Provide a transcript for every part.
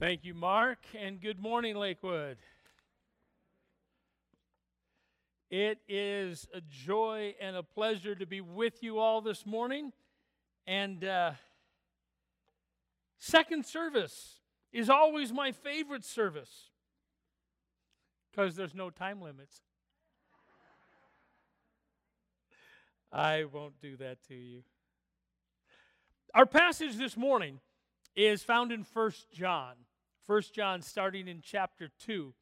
Thank you, Mark, and good morning, Lakewood. It is a joy and a pleasure to be with you all this morning. And uh, second service is always my favorite service because there's no time limits. I won't do that to you. Our passage this morning is found in First John. 1 John, starting in chapter 2.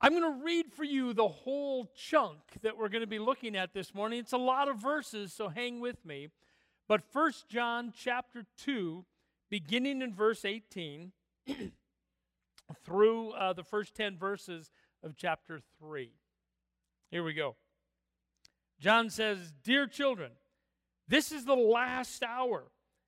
I'm going to read for you the whole chunk that we're going to be looking at this morning. It's a lot of verses, so hang with me. But 1 John chapter 2, beginning in verse 18 through uh, the first 10 verses of chapter 3. Here we go. John says, Dear children, this is the last hour.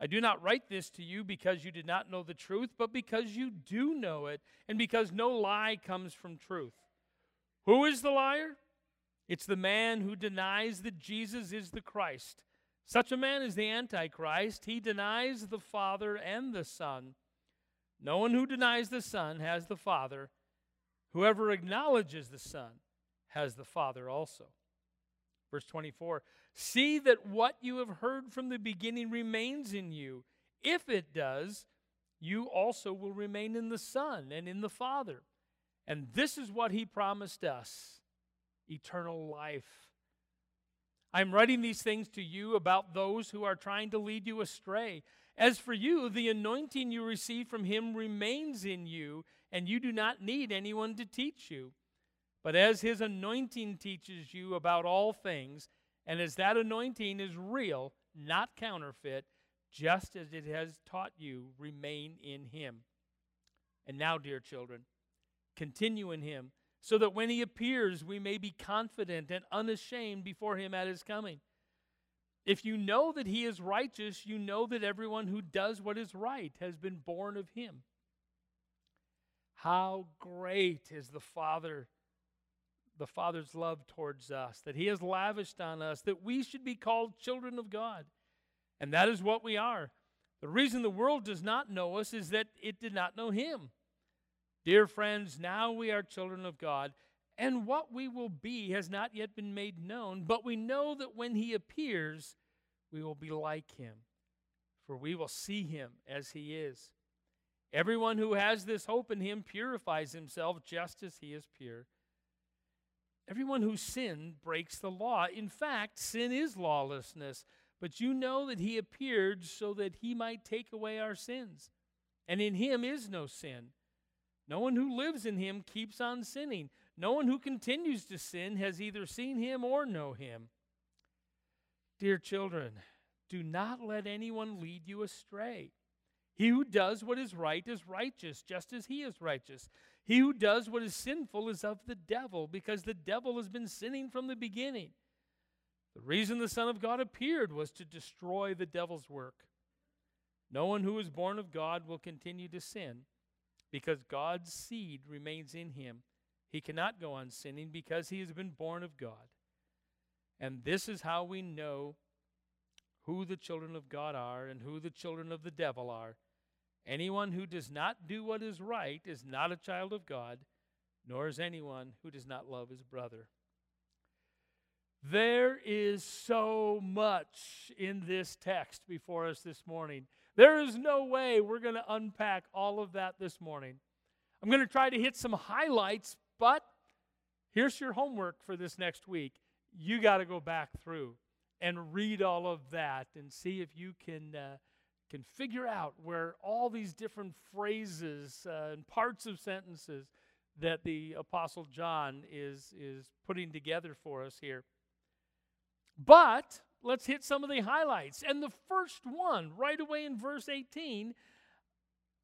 I do not write this to you because you did not know the truth, but because you do know it, and because no lie comes from truth. Who is the liar? It's the man who denies that Jesus is the Christ. Such a man is the Antichrist. He denies the Father and the Son. No one who denies the Son has the Father. Whoever acknowledges the Son has the Father also. Verse 24 See that what you have heard from the beginning remains in you. If it does, you also will remain in the Son and in the Father. And this is what he promised us eternal life. I'm writing these things to you about those who are trying to lead you astray. As for you, the anointing you receive from him remains in you, and you do not need anyone to teach you. But as his anointing teaches you about all things, and as that anointing is real, not counterfeit, just as it has taught you, remain in him. And now, dear children, continue in him, so that when he appears, we may be confident and unashamed before him at his coming. If you know that he is righteous, you know that everyone who does what is right has been born of him. How great is the Father! The Father's love towards us, that He has lavished on us, that we should be called children of God. And that is what we are. The reason the world does not know us is that it did not know Him. Dear friends, now we are children of God, and what we will be has not yet been made known, but we know that when He appears, we will be like Him, for we will see Him as He is. Everyone who has this hope in Him purifies himself just as He is pure. Everyone who sinned breaks the law. In fact, sin is lawlessness. But you know that he appeared so that he might take away our sins. And in him is no sin. No one who lives in him keeps on sinning. No one who continues to sin has either seen him or know him. Dear children, do not let anyone lead you astray. He who does what is right is righteous, just as he is righteous. He who does what is sinful is of the devil, because the devil has been sinning from the beginning. The reason the Son of God appeared was to destroy the devil's work. No one who is born of God will continue to sin, because God's seed remains in him. He cannot go on sinning because he has been born of God. And this is how we know who the children of God are and who the children of the devil are. Anyone who does not do what is right is not a child of God, nor is anyone who does not love his brother. There is so much in this text before us this morning. There is no way we're going to unpack all of that this morning. I'm going to try to hit some highlights, but here's your homework for this next week. You got to go back through and read all of that and see if you can. Uh, can figure out where all these different phrases uh, and parts of sentences that the apostle John is is putting together for us here. But let's hit some of the highlights. And the first one, right away in verse 18,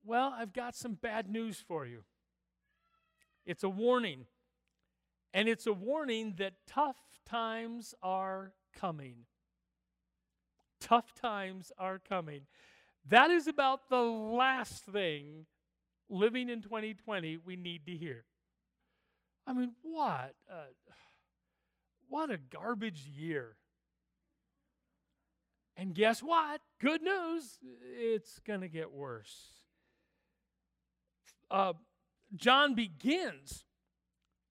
well, I've got some bad news for you. It's a warning. And it's a warning that tough times are coming. Tough times are coming. That is about the last thing living in 2020 we need to hear. I mean, what? What a garbage year. And guess what? Good news, it's going to get worse. Uh, John begins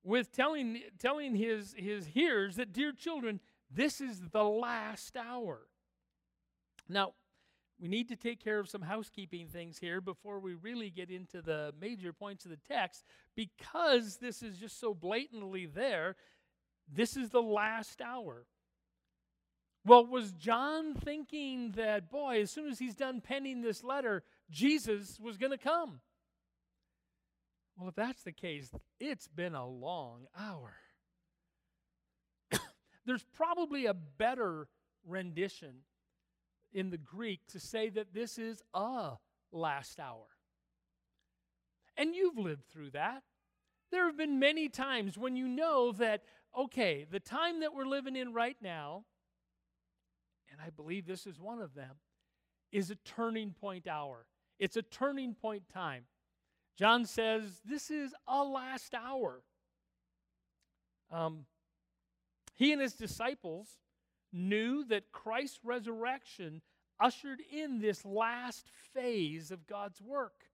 with telling, telling his, his hearers that, dear children, this is the last hour. Now, we need to take care of some housekeeping things here before we really get into the major points of the text because this is just so blatantly there. This is the last hour. Well, was John thinking that, boy, as soon as he's done penning this letter, Jesus was going to come? Well, if that's the case, it's been a long hour. There's probably a better rendition in the Greek to say that this is a last hour. And you've lived through that. There have been many times when you know that, okay, the time that we're living in right now, and I believe this is one of them, is a turning point hour. It's a turning point time. John says this is a last hour. Um, he and his disciples knew that Christ's resurrection ushered in this last phase of God's work.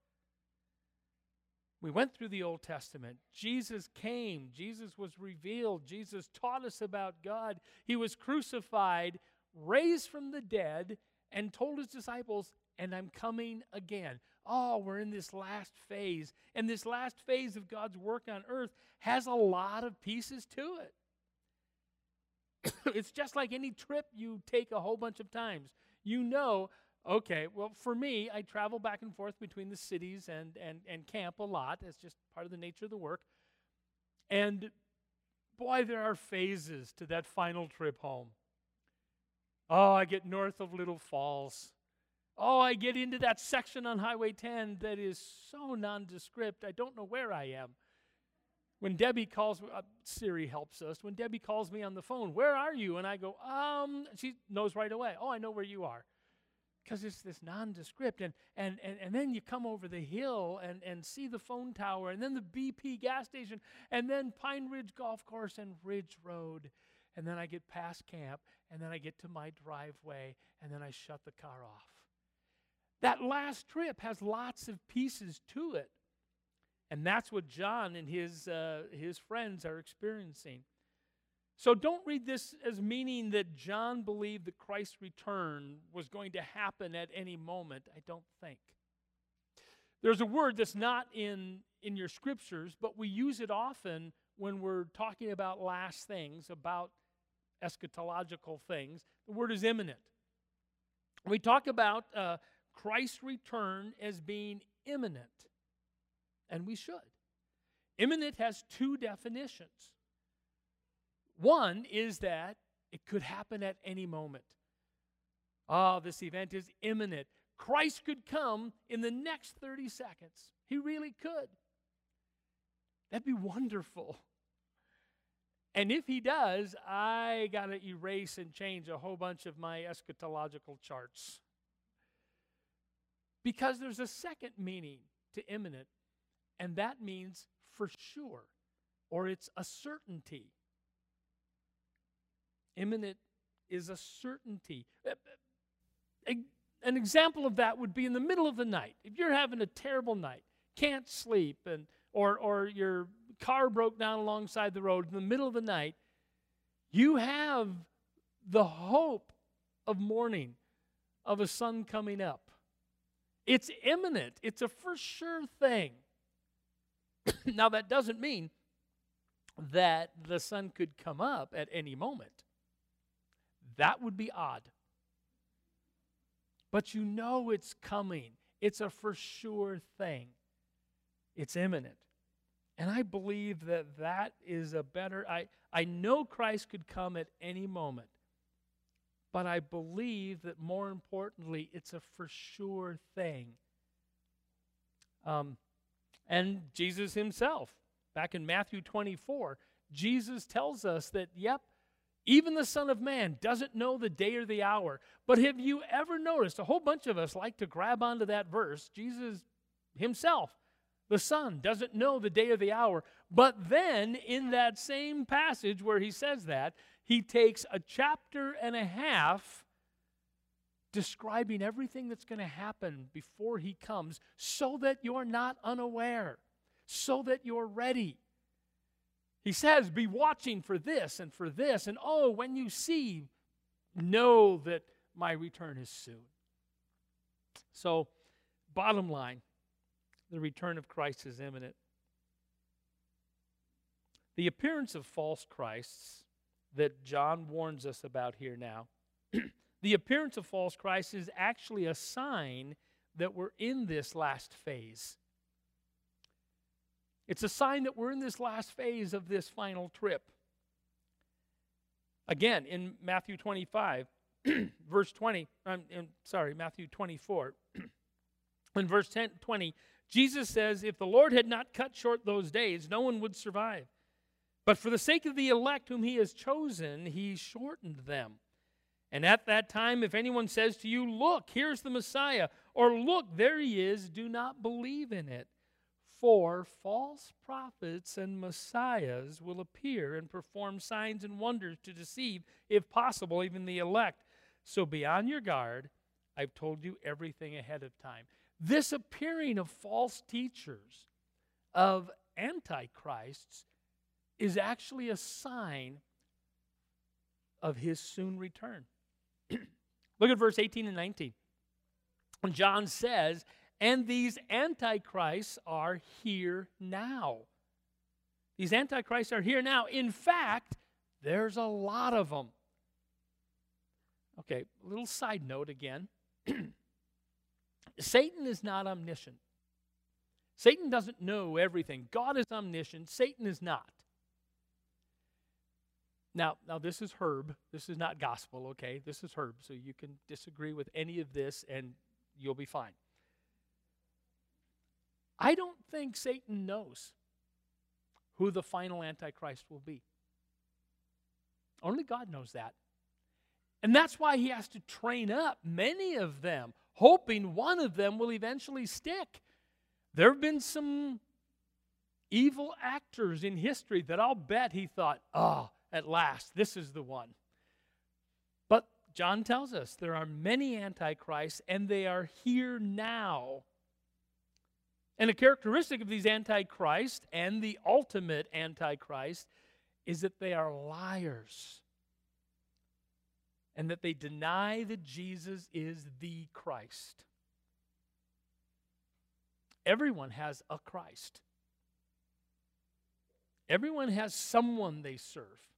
We went through the Old Testament. Jesus came, Jesus was revealed, Jesus taught us about God. He was crucified, raised from the dead, and told his disciples, And I'm coming again. Oh, we're in this last phase. And this last phase of God's work on earth has a lot of pieces to it. it's just like any trip you take a whole bunch of times. You know, okay, well, for me, I travel back and forth between the cities and, and, and camp a lot. It's just part of the nature of the work. And boy, there are phases to that final trip home. Oh, I get north of Little Falls. Oh, I get into that section on Highway 10 that is so nondescript, I don't know where I am. When Debbie calls, uh, Siri helps us. When Debbie calls me on the phone, where are you? And I go, um, she knows right away. Oh, I know where you are. Because it's this nondescript. And, and, and, and then you come over the hill and, and see the phone tower, and then the BP gas station, and then Pine Ridge Golf Course and Ridge Road. And then I get past camp, and then I get to my driveway, and then I shut the car off. That last trip has lots of pieces to it. And that's what John and his, uh, his friends are experiencing. So don't read this as meaning that John believed that Christ's return was going to happen at any moment. I don't think. There's a word that's not in, in your scriptures, but we use it often when we're talking about last things, about eschatological things. The word is imminent. We talk about uh, Christ's return as being imminent and we should. Imminent has two definitions. One is that it could happen at any moment. Oh, this event is imminent. Christ could come in the next 30 seconds. He really could. That'd be wonderful. And if he does, I got to erase and change a whole bunch of my eschatological charts. Because there's a second meaning to imminent, and that means for sure, or it's a certainty. Imminent is a certainty. Eh, eh, an example of that would be in the middle of the night. If you're having a terrible night, can't sleep, and, or, or your car broke down alongside the road in the middle of the night, you have the hope of morning, of a sun coming up. It's imminent, it's a for sure thing. now, that doesn't mean that the sun could come up at any moment. That would be odd. But you know it's coming, it's a for sure thing, it's imminent. And I believe that that is a better, I, I know Christ could come at any moment, but I believe that more importantly, it's a for sure thing. Um, and Jesus himself. Back in Matthew 24, Jesus tells us that, yep, even the Son of Man doesn't know the day or the hour. But have you ever noticed? A whole bunch of us like to grab onto that verse. Jesus himself, the Son, doesn't know the day or the hour. But then, in that same passage where he says that, he takes a chapter and a half describing everything that's going to happen before he comes so that you're not unaware, so that you're ready. He says, Be watching for this and for this. And oh, when you see, know that my return is soon. So, bottom line, the return of Christ is imminent. The appearance of false Christs that John warns us about here now, the appearance of false Christ is actually a sign that we're in this last phase. It's a sign that we're in this last phase of this final trip. Again, in Matthew 25, verse 20, I'm sorry, Matthew 24, in verse 10, 20, Jesus says, If the Lord had not cut short those days, no one would survive. But for the sake of the elect whom he has chosen, he shortened them. And at that time, if anyone says to you, Look, here's the Messiah, or Look, there he is, do not believe in it. For false prophets and messiahs will appear and perform signs and wonders to deceive, if possible, even the elect. So be on your guard. I've told you everything ahead of time. This appearing of false teachers, of antichrists, is actually a sign of his soon return. Look at verse 18 and 19. When John says, and these antichrists are here now. These antichrists are here now. In fact, there's a lot of them. Okay, a little side note again. Satan is not omniscient. Satan doesn't know everything. God is omniscient. Satan is not. Now, now this is Herb. This is not gospel, okay? This is Herb. So you can disagree with any of this and you'll be fine. I don't think Satan knows who the final Antichrist will be. Only God knows that. And that's why he has to train up many of them, hoping one of them will eventually stick. There have been some evil actors in history that I'll bet he thought, oh, at last, this is the one. But John tells us there are many antichrists, and they are here now. And a characteristic of these antichrists and the ultimate antichrist is that they are liars and that they deny that Jesus is the Christ. Everyone has a Christ. Everyone has someone they serve.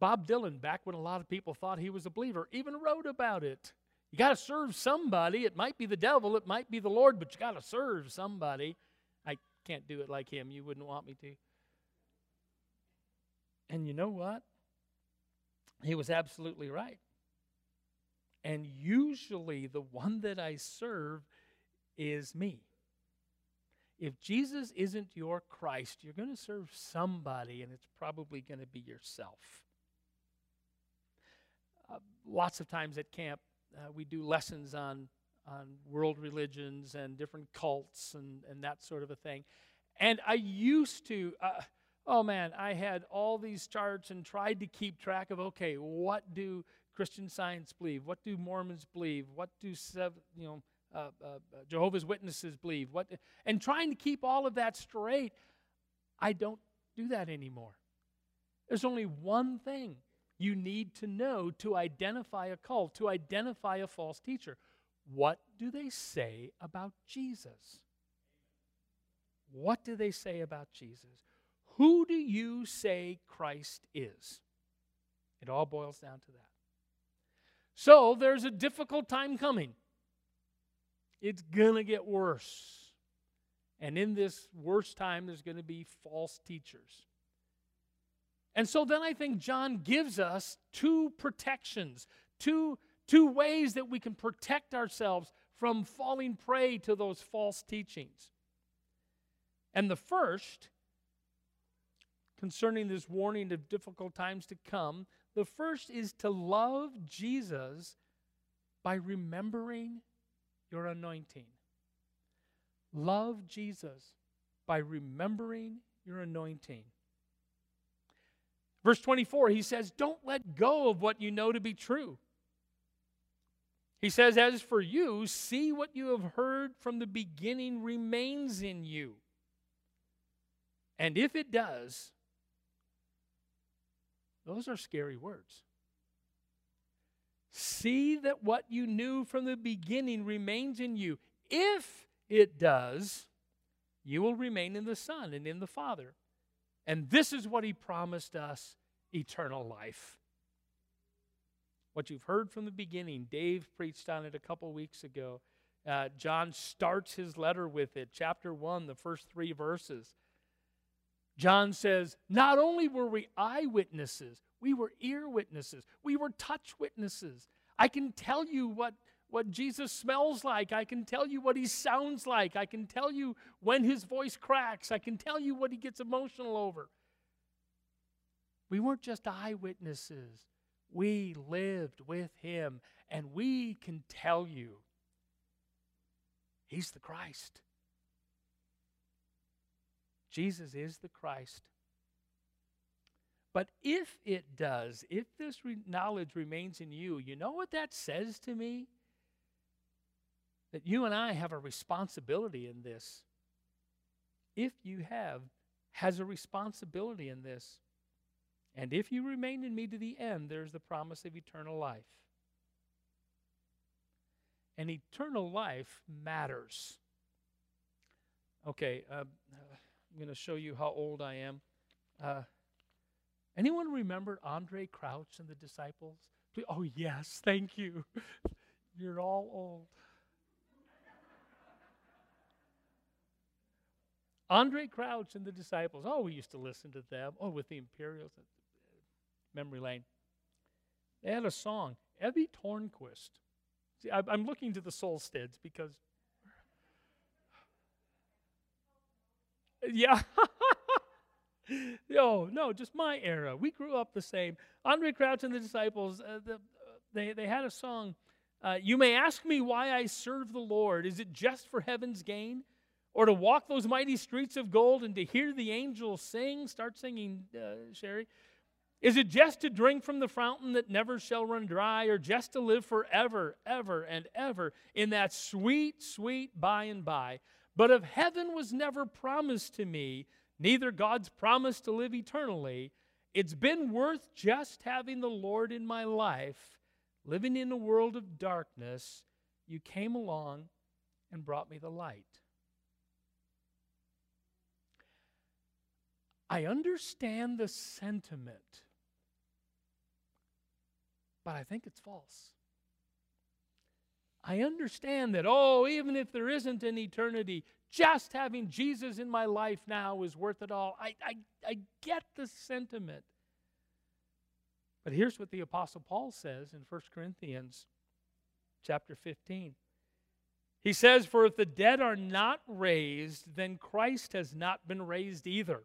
Bob Dylan, back when a lot of people thought he was a believer, even wrote about it. You got to serve somebody. It might be the devil, it might be the Lord, but you got to serve somebody. I can't do it like him. You wouldn't want me to. And you know what? He was absolutely right. And usually the one that I serve is me. If Jesus isn't your Christ, you're going to serve somebody, and it's probably going to be yourself. Lots of times at camp, uh, we do lessons on on world religions and different cults and, and that sort of a thing. And I used to, uh, oh man, I had all these charts and tried to keep track of, okay, what do Christian Science believe? What do Mormons believe? What do you know, uh, uh, uh, Jehovah's Witnesses believe? What, and trying to keep all of that straight, I don't do that anymore. There's only one thing you need to know to identify a cult, to identify a false teacher. What do they say about Jesus? What do they say about Jesus? Who do you say Christ is? It all boils down to that. So there's a difficult time coming. It's going to get worse. And in this worst time, there's going to be false teachers. And so then I think John gives us two protections, two, two ways that we can protect ourselves from falling prey to those false teachings. And the first concerning this warning of difficult times to come. The first is to love Jesus by remembering your anointing. Love Jesus by remembering your anointing. Verse 24, he says, Don't let go of what you know to be true. He says, As for you, see what you have heard from the beginning remains in you. And if it does, those are scary words. See that what you knew from the beginning remains in you. If it does, you will remain in the Son and in the Father. And this is what He promised us eternal life. What you've heard from the beginning, Dave preached on it a couple weeks ago. Uh, John starts his letter with it, chapter 1, the first three verses. John says, Not only were we eyewitnesses, we were ear witnesses, we were touch witnesses. I can tell you what, what Jesus smells like. I can tell you what he sounds like. I can tell you when his voice cracks. I can tell you what he gets emotional over. We weren't just eyewitnesses, we lived with him, and we can tell you he's the Christ. Jesus is the Christ. But if it does, if this re- knowledge remains in you, you know what that says to me? That you and I have a responsibility in this. If you have, has a responsibility in this. And if you remain in me to the end, there's the promise of eternal life. And eternal life matters. Okay, uh, I'm going to show you how old I am. Uh, anyone remember Andraé Crouch and the disciples? Oh, yes, thank you. You're all old. Andraé Crouch and the disciples. Oh, we used to listen to them. Oh, with the Imperials, memory lane. They had a song. Evie Tornquist. See, I'm looking to the Solsteads because Yeah. no, no, just my era. We grew up the same. Andraé Crouch and the Disciples, uh, the, uh, they, they had a song. Uh, you may ask me why I serve the Lord. Is it just for heaven's gain? Or to walk those mighty streets of gold and to hear the angels sing? Start singing, uh, Sherry. Is it just to drink from the fountain that never shall run dry, or just to live forever, ever, and ever in that sweet, sweet by and by? But if heaven was never promised to me, neither God's promise to live eternally, it's been worth just having the Lord in my life, living in a world of darkness. You came along and brought me the light. I understand the sentiment, but I think it's false. I understand that, oh, even if there isn't an eternity, just having Jesus in my life now is worth it all. I, I, I get the sentiment. But here's what the Apostle Paul says in 1 Corinthians chapter 15. He says, For if the dead are not raised, then Christ has not been raised either.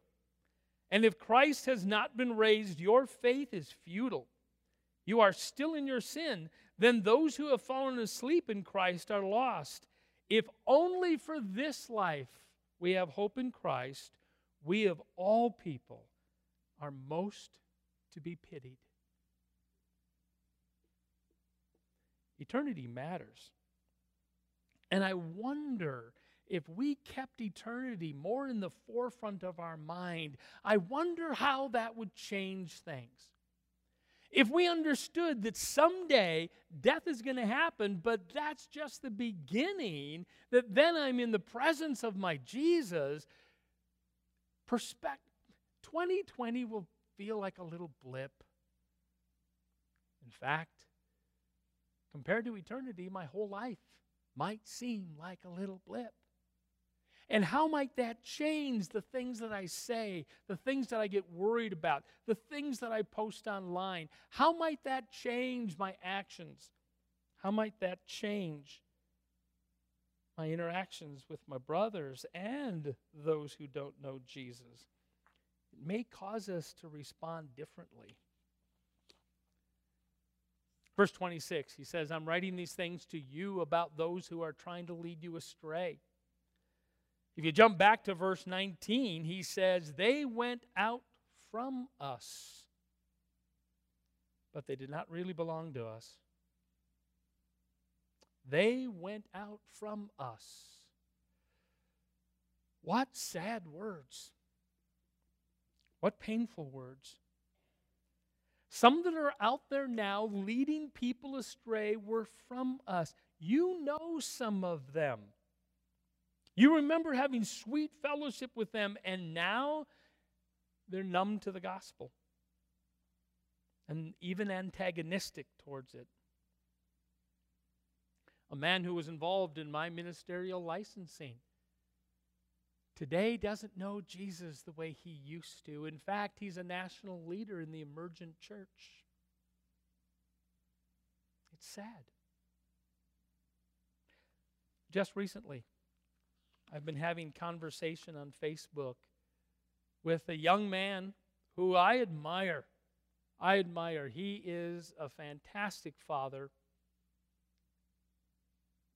And if Christ has not been raised, your faith is futile. You are still in your sin then those who have fallen asleep in Christ are lost. If only for this life we have hope in Christ, we of all people are most to be pitied. Eternity matters. And I wonder if we kept eternity more in the forefront of our mind, I wonder how that would change things. If we understood that someday death is going to happen, but that's just the beginning, that then I'm in the presence of my Jesus, perspective 2020 will feel like a little blip. In fact, compared to eternity, my whole life might seem like a little blip. And how might that change the things that I say, the things that I get worried about, the things that I post online? How might that change my actions? How might that change my interactions with my brothers and those who don't know Jesus? It may cause us to respond differently. Verse 26, he says, I'm writing these things to you about those who are trying to lead you astray. If you jump back to verse 19, he says, They went out from us, but they did not really belong to us. They went out from us. What sad words. What painful words. Some that are out there now leading people astray were from us. You know some of them. You remember having sweet fellowship with them, and now they're numb to the gospel and even antagonistic towards it. A man who was involved in my ministerial licensing today doesn't know Jesus the way he used to. In fact, he's a national leader in the emergent church. It's sad. Just recently, I've been having conversation on Facebook with a young man who I admire. I admire. He is a fantastic father,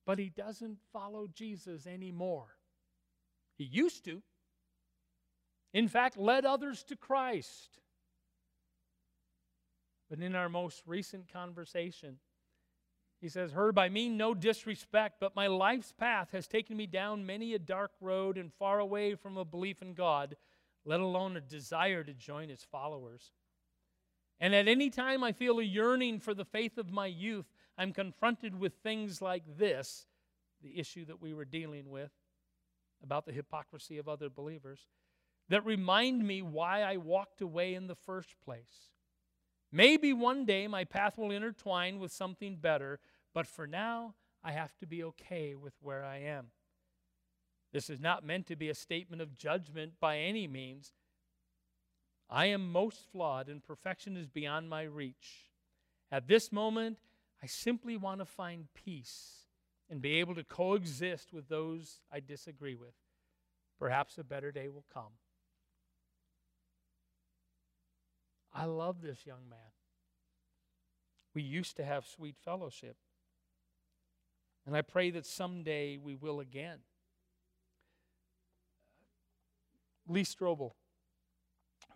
but he doesn't follow Jesus anymore. He used to. In fact, led others to Christ. But in our most recent conversation, he says, Heard by me, no disrespect, but my life's path has taken me down many a dark road and far away from a belief in God, let alone a desire to join his followers. And at any time I feel a yearning for the faith of my youth, I'm confronted with things like this the issue that we were dealing with about the hypocrisy of other believers that remind me why I walked away in the first place. Maybe one day my path will intertwine with something better, but for now, I have to be okay with where I am. This is not meant to be a statement of judgment by any means. I am most flawed, and perfection is beyond my reach. At this moment, I simply want to find peace and be able to coexist with those I disagree with. Perhaps a better day will come. I love this young man. We used to have sweet fellowship. And I pray that someday we will again. Lee Strobel,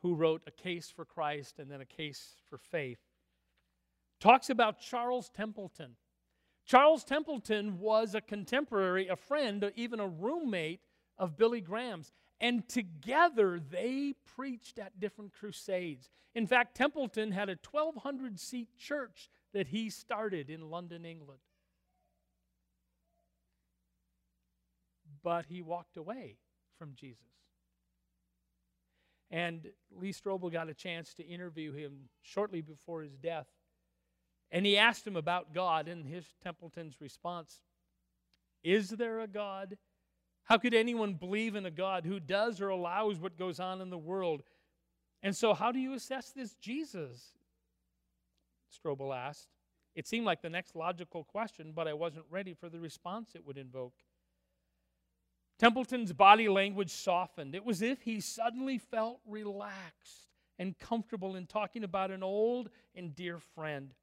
who wrote A Case for Christ and then A Case for Faith, talks about Charles Templeton. Charles Templeton was a contemporary, a friend, even a roommate of Billy Graham's. And together they preached at different crusades. In fact, Templeton had a 1,200 seat church that he started in London, England. But he walked away from Jesus. And Lee Strobel got a chance to interview him shortly before his death. And he asked him about God, and his Templeton's response Is there a God? How could anyone believe in a God who does or allows what goes on in the world? And so, how do you assess this Jesus? Strobel asked. It seemed like the next logical question, but I wasn't ready for the response it would invoke. Templeton's body language softened. It was as if he suddenly felt relaxed and comfortable in talking about an old and dear friend.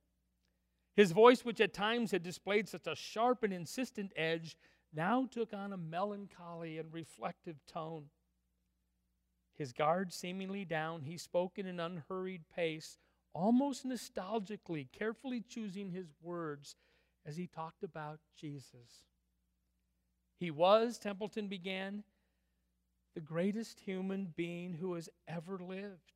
His voice, which at times had displayed such a sharp and insistent edge, now took on a melancholy and reflective tone. His guard seemingly down, he spoke in an unhurried pace, almost nostalgically, carefully choosing his words as he talked about Jesus. He was, Templeton began, the greatest human being who has ever lived.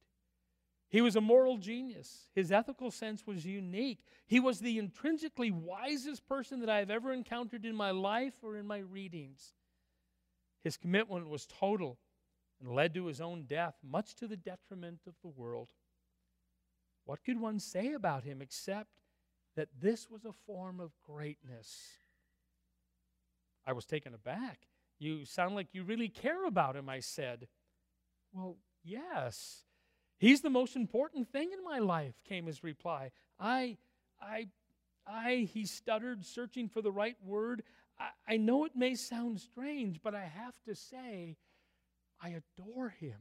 He was a moral genius. His ethical sense was unique. He was the intrinsically wisest person that I have ever encountered in my life or in my readings. His commitment was total and led to his own death, much to the detriment of the world. What could one say about him except that this was a form of greatness? I was taken aback. You sound like you really care about him, I said. Well, yes. He's the most important thing in my life, came his reply. I, I, I, he stuttered, searching for the right word. I, I know it may sound strange, but I have to say, I adore him.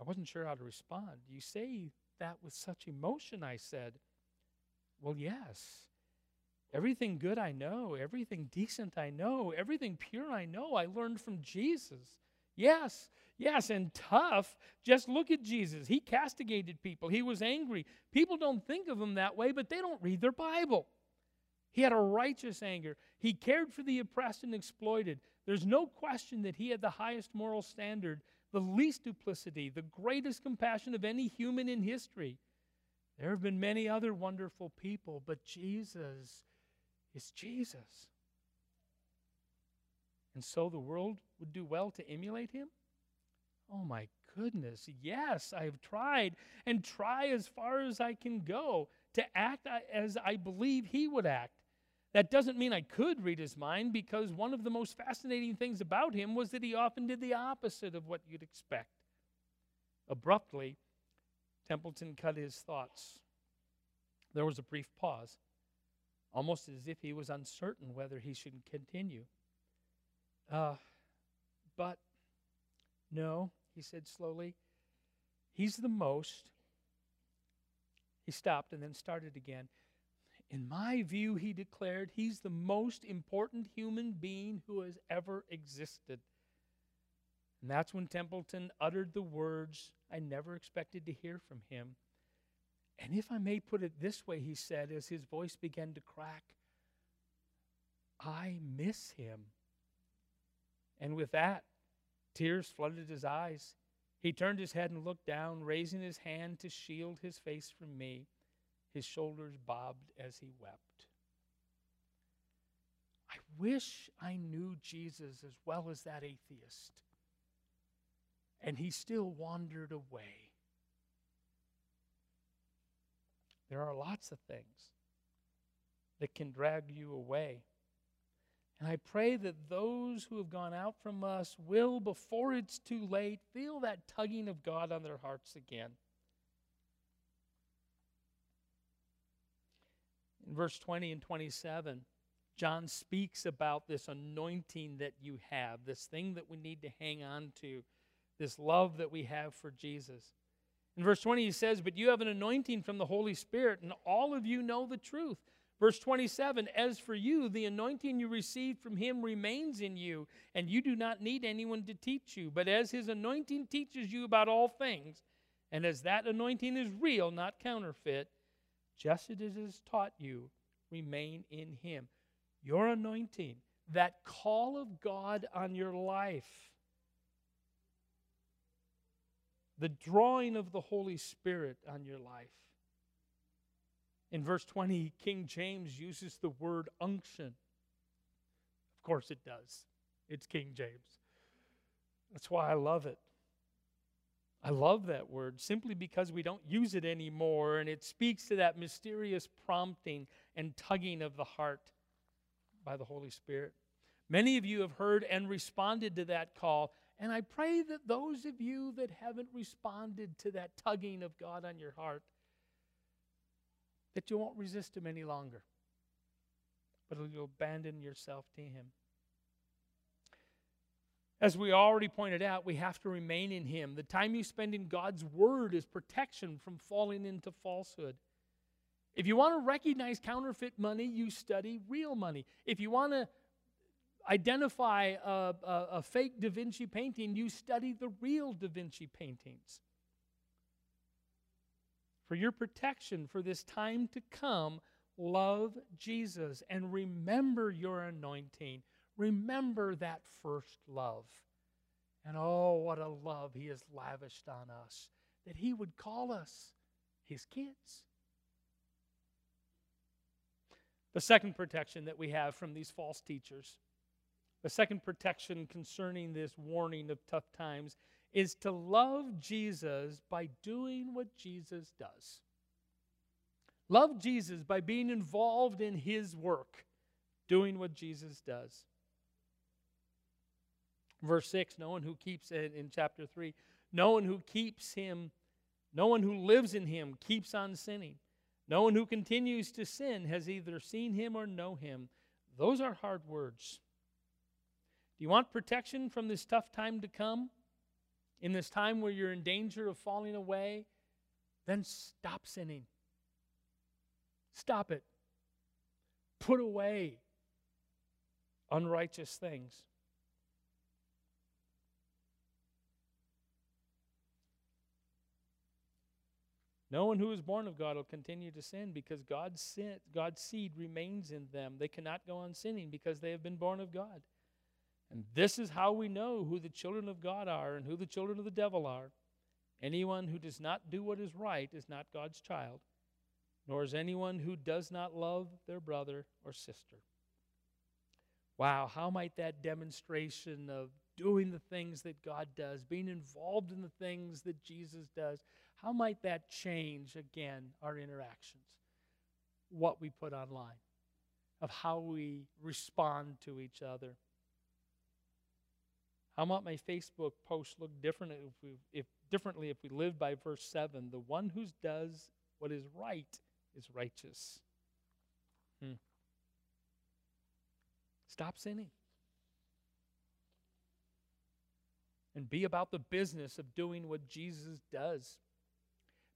I wasn't sure how to respond. You say that with such emotion, I said. Well, yes. Everything good I know, everything decent I know, everything pure I know, I learned from Jesus. Yes, yes, and tough. Just look at Jesus. He castigated people, he was angry. People don't think of him that way, but they don't read their Bible. He had a righteous anger. He cared for the oppressed and exploited. There's no question that he had the highest moral standard, the least duplicity, the greatest compassion of any human in history. There have been many other wonderful people, but Jesus is Jesus. And so the world would do well to emulate him? Oh my goodness, yes, I've tried and try as far as I can go to act as I believe he would act. That doesn't mean I could read his mind because one of the most fascinating things about him was that he often did the opposite of what you'd expect. Abruptly, Templeton cut his thoughts. There was a brief pause, almost as if he was uncertain whether he should continue. Uh, but no, he said slowly, he's the most. He stopped and then started again. In my view, he declared, he's the most important human being who has ever existed. And that's when Templeton uttered the words I never expected to hear from him. And if I may put it this way, he said, as his voice began to crack, I miss him. And with that, tears flooded his eyes. He turned his head and looked down, raising his hand to shield his face from me. His shoulders bobbed as he wept. I wish I knew Jesus as well as that atheist. And he still wandered away. There are lots of things that can drag you away. And I pray that those who have gone out from us will, before it's too late, feel that tugging of God on their hearts again. In verse 20 and 27, John speaks about this anointing that you have, this thing that we need to hang on to, this love that we have for Jesus. In verse 20, he says, But you have an anointing from the Holy Spirit, and all of you know the truth. Verse 27 As for you, the anointing you received from him remains in you, and you do not need anyone to teach you. But as his anointing teaches you about all things, and as that anointing is real, not counterfeit, just as it has taught you, remain in him. Your anointing, that call of God on your life, the drawing of the Holy Spirit on your life. In verse 20, King James uses the word unction. Of course, it does. It's King James. That's why I love it. I love that word simply because we don't use it anymore, and it speaks to that mysterious prompting and tugging of the heart by the Holy Spirit. Many of you have heard and responded to that call, and I pray that those of you that haven't responded to that tugging of God on your heart, that you won't resist Him any longer, but you'll abandon yourself to Him. As we already pointed out, we have to remain in Him. The time you spend in God's Word is protection from falling into falsehood. If you want to recognize counterfeit money, you study real money. If you want to identify a, a, a, fake Da Vinci painting, you study the real Da Vinci paintings. For your protection for this time to come, love Jesus and remember your anointing. Remember that first love. And oh, what a love He has lavished on us that He would call us His kids. The second protection that we have from these false teachers, the second protection concerning this warning of tough times, is to love Jesus by doing what Jesus does. Love Jesus by being involved in His work, doing what Jesus does. Verse 6 No one who keeps it in chapter 3, no one who keeps him, no one who lives in him keeps on sinning. No one who continues to sin has either seen him or know him. Those are hard words. Do you want protection from this tough time to come? In this time where you're in danger of falling away, then stop sinning. Stop it. Put away unrighteous things. No one who is born of God will continue to sin because God's, sin, God's seed remains in them. They cannot go on sinning because they have been born of God. And this is how we know who the children of God are and who the children of the devil are. Anyone who does not do what is right is not God's child, nor is anyone who does not love their brother or sister. Wow, how might that demonstration of doing the things that God does, being involved in the things that Jesus does, how might that change again our interactions? What we put online, of how we respond to each other. How might my Facebook post look different if we, if differently if we live by verse 7? The one who does what is right is righteous. Hmm. Stop sinning. And be about the business of doing what Jesus does.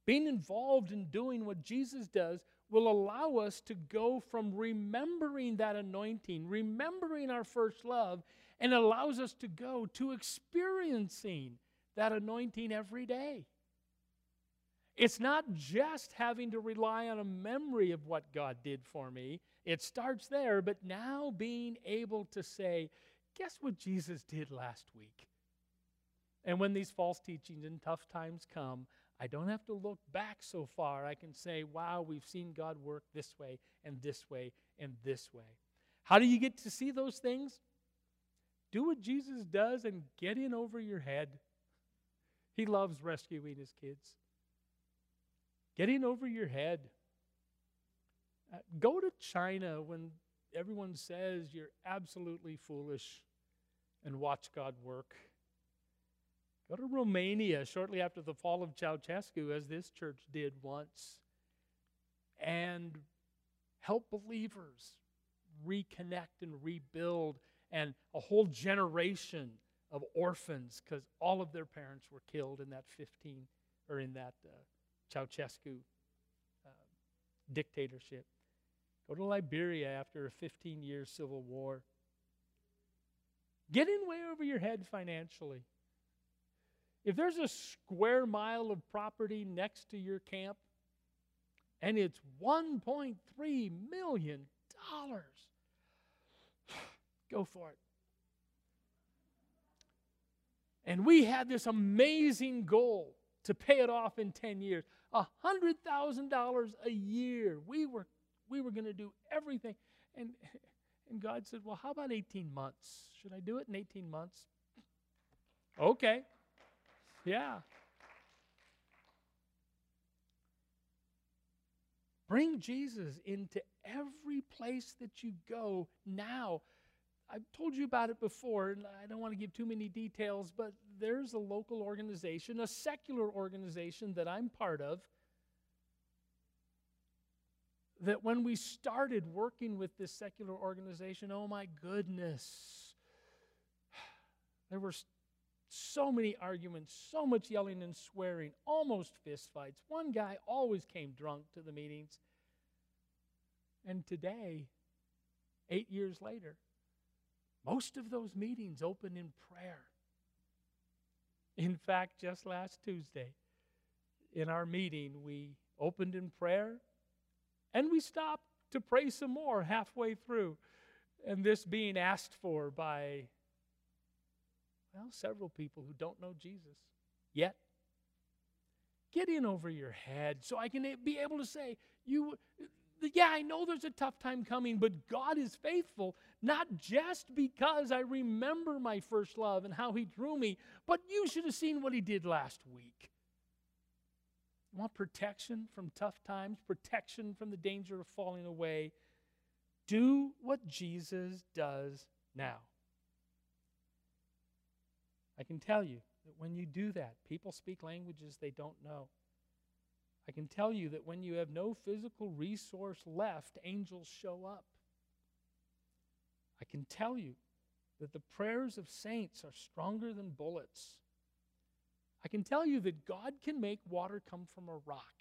Being involved in doing what Jesus does will allow us to go from remembering that anointing, remembering our first love, and allows us to go to experiencing that anointing every day. It's not just having to rely on a memory of what God did for me. It starts there, but now being able to say, guess what Jesus did last week? And when these false teachings and tough times come, I don't have to look back so far. I can say, wow, we've seen God work this way and this way and this way. How do you get to see those things? Do what Jesus does and get in over your head. He loves rescuing his kids. Get in over your head. Uh, go to China when everyone says you're absolutely foolish and watch God work. Go to Romania shortly after the fall of Ceausescu, as this church did once, and help believers reconnect and rebuild, and a whole generation of orphans, because all of their parents were killed in that 15 or in that uh, Ceausescu uh, dictatorship. Go to Liberia after a 15 year civil war. Get in way over your head financially. If there's a square mile of property next to your camp and it's $1.3 million, go for it. And we had this amazing goal to pay it off in 10 years $100,000 a year. We were, we were going to do everything. And, and God said, Well, how about 18 months? Should I do it in 18 months? Okay. Yeah. Bring Jesus into every place that you go now. I've told you about it before, and I don't want to give too many details, but there's a local organization, a secular organization that I'm part of, that when we started working with this secular organization, oh my goodness, there were so many arguments, so much yelling and swearing, almost fistfights. One guy always came drunk to the meetings. And today, eight years later, most of those meetings open in prayer. In fact, just last Tuesday, in our meeting, we opened in prayer and we stopped to pray some more halfway through. And this being asked for by well, several people who don't know Jesus yet. Get in over your head so I can be able to say, you yeah, I know there's a tough time coming, but God is faithful, not just because I remember my first love and how He drew me, but you should have seen what He did last week. You want protection from tough times, protection from the danger of falling away. Do what Jesus does now. I can tell you that when you do that, people speak languages they don't know. I can tell you that when you have no physical resource left, angels show up. I can tell you that the prayers of saints are stronger than bullets. I can tell you that God can make water come from a rock.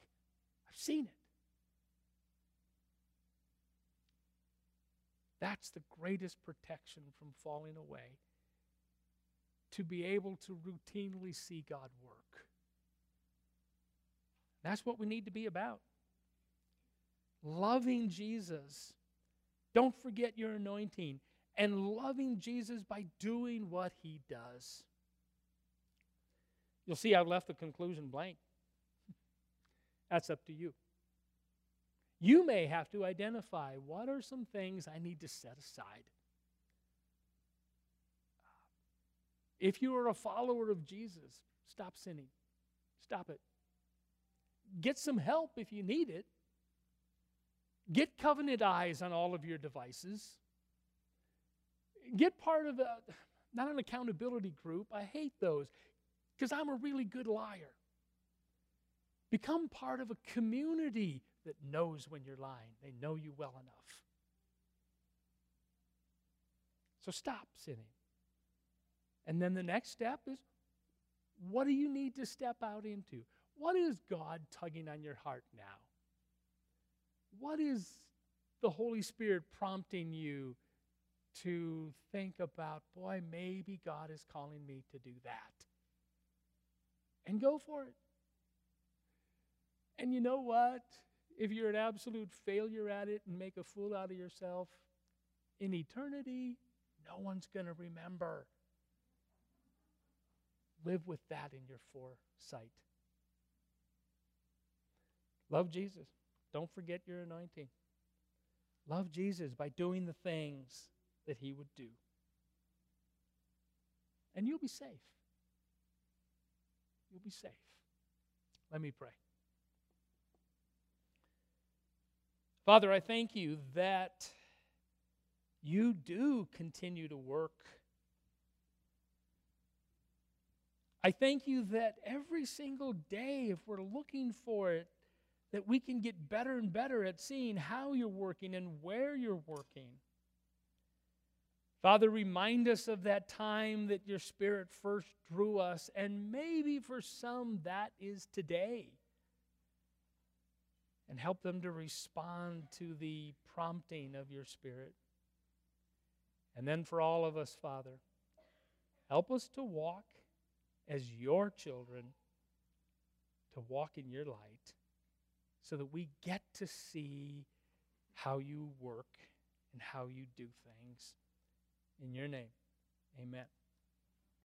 I've seen it. That's the greatest protection from falling away. To be able to routinely see God work. That's what we need to be about. Loving Jesus. Don't forget your anointing. And loving Jesus by doing what he does. You'll see I've left the conclusion blank. That's up to you. You may have to identify what are some things I need to set aside. If you are a follower of Jesus, stop sinning. Stop it. Get some help if you need it. Get covenant eyes on all of your devices. Get part of a, not an accountability group. I hate those because I'm a really good liar. Become part of a community that knows when you're lying, they know you well enough. So stop sinning. And then the next step is what do you need to step out into? What is God tugging on your heart now? What is the Holy Spirit prompting you to think about, boy, maybe God is calling me to do that? And go for it. And you know what? If you're an absolute failure at it and make a fool out of yourself, in eternity, no one's going to remember. Live with that in your foresight. Love Jesus. Don't forget your anointing. Love Jesus by doing the things that he would do. And you'll be safe. You'll be safe. Let me pray. Father, I thank you that you do continue to work. I thank you that every single day, if we're looking for it, that we can get better and better at seeing how you're working and where you're working. Father, remind us of that time that your Spirit first drew us, and maybe for some that is today. And help them to respond to the prompting of your Spirit. And then for all of us, Father, help us to walk as your children, to walk in your light so that we get to see how you work and how you do things. In your name, amen.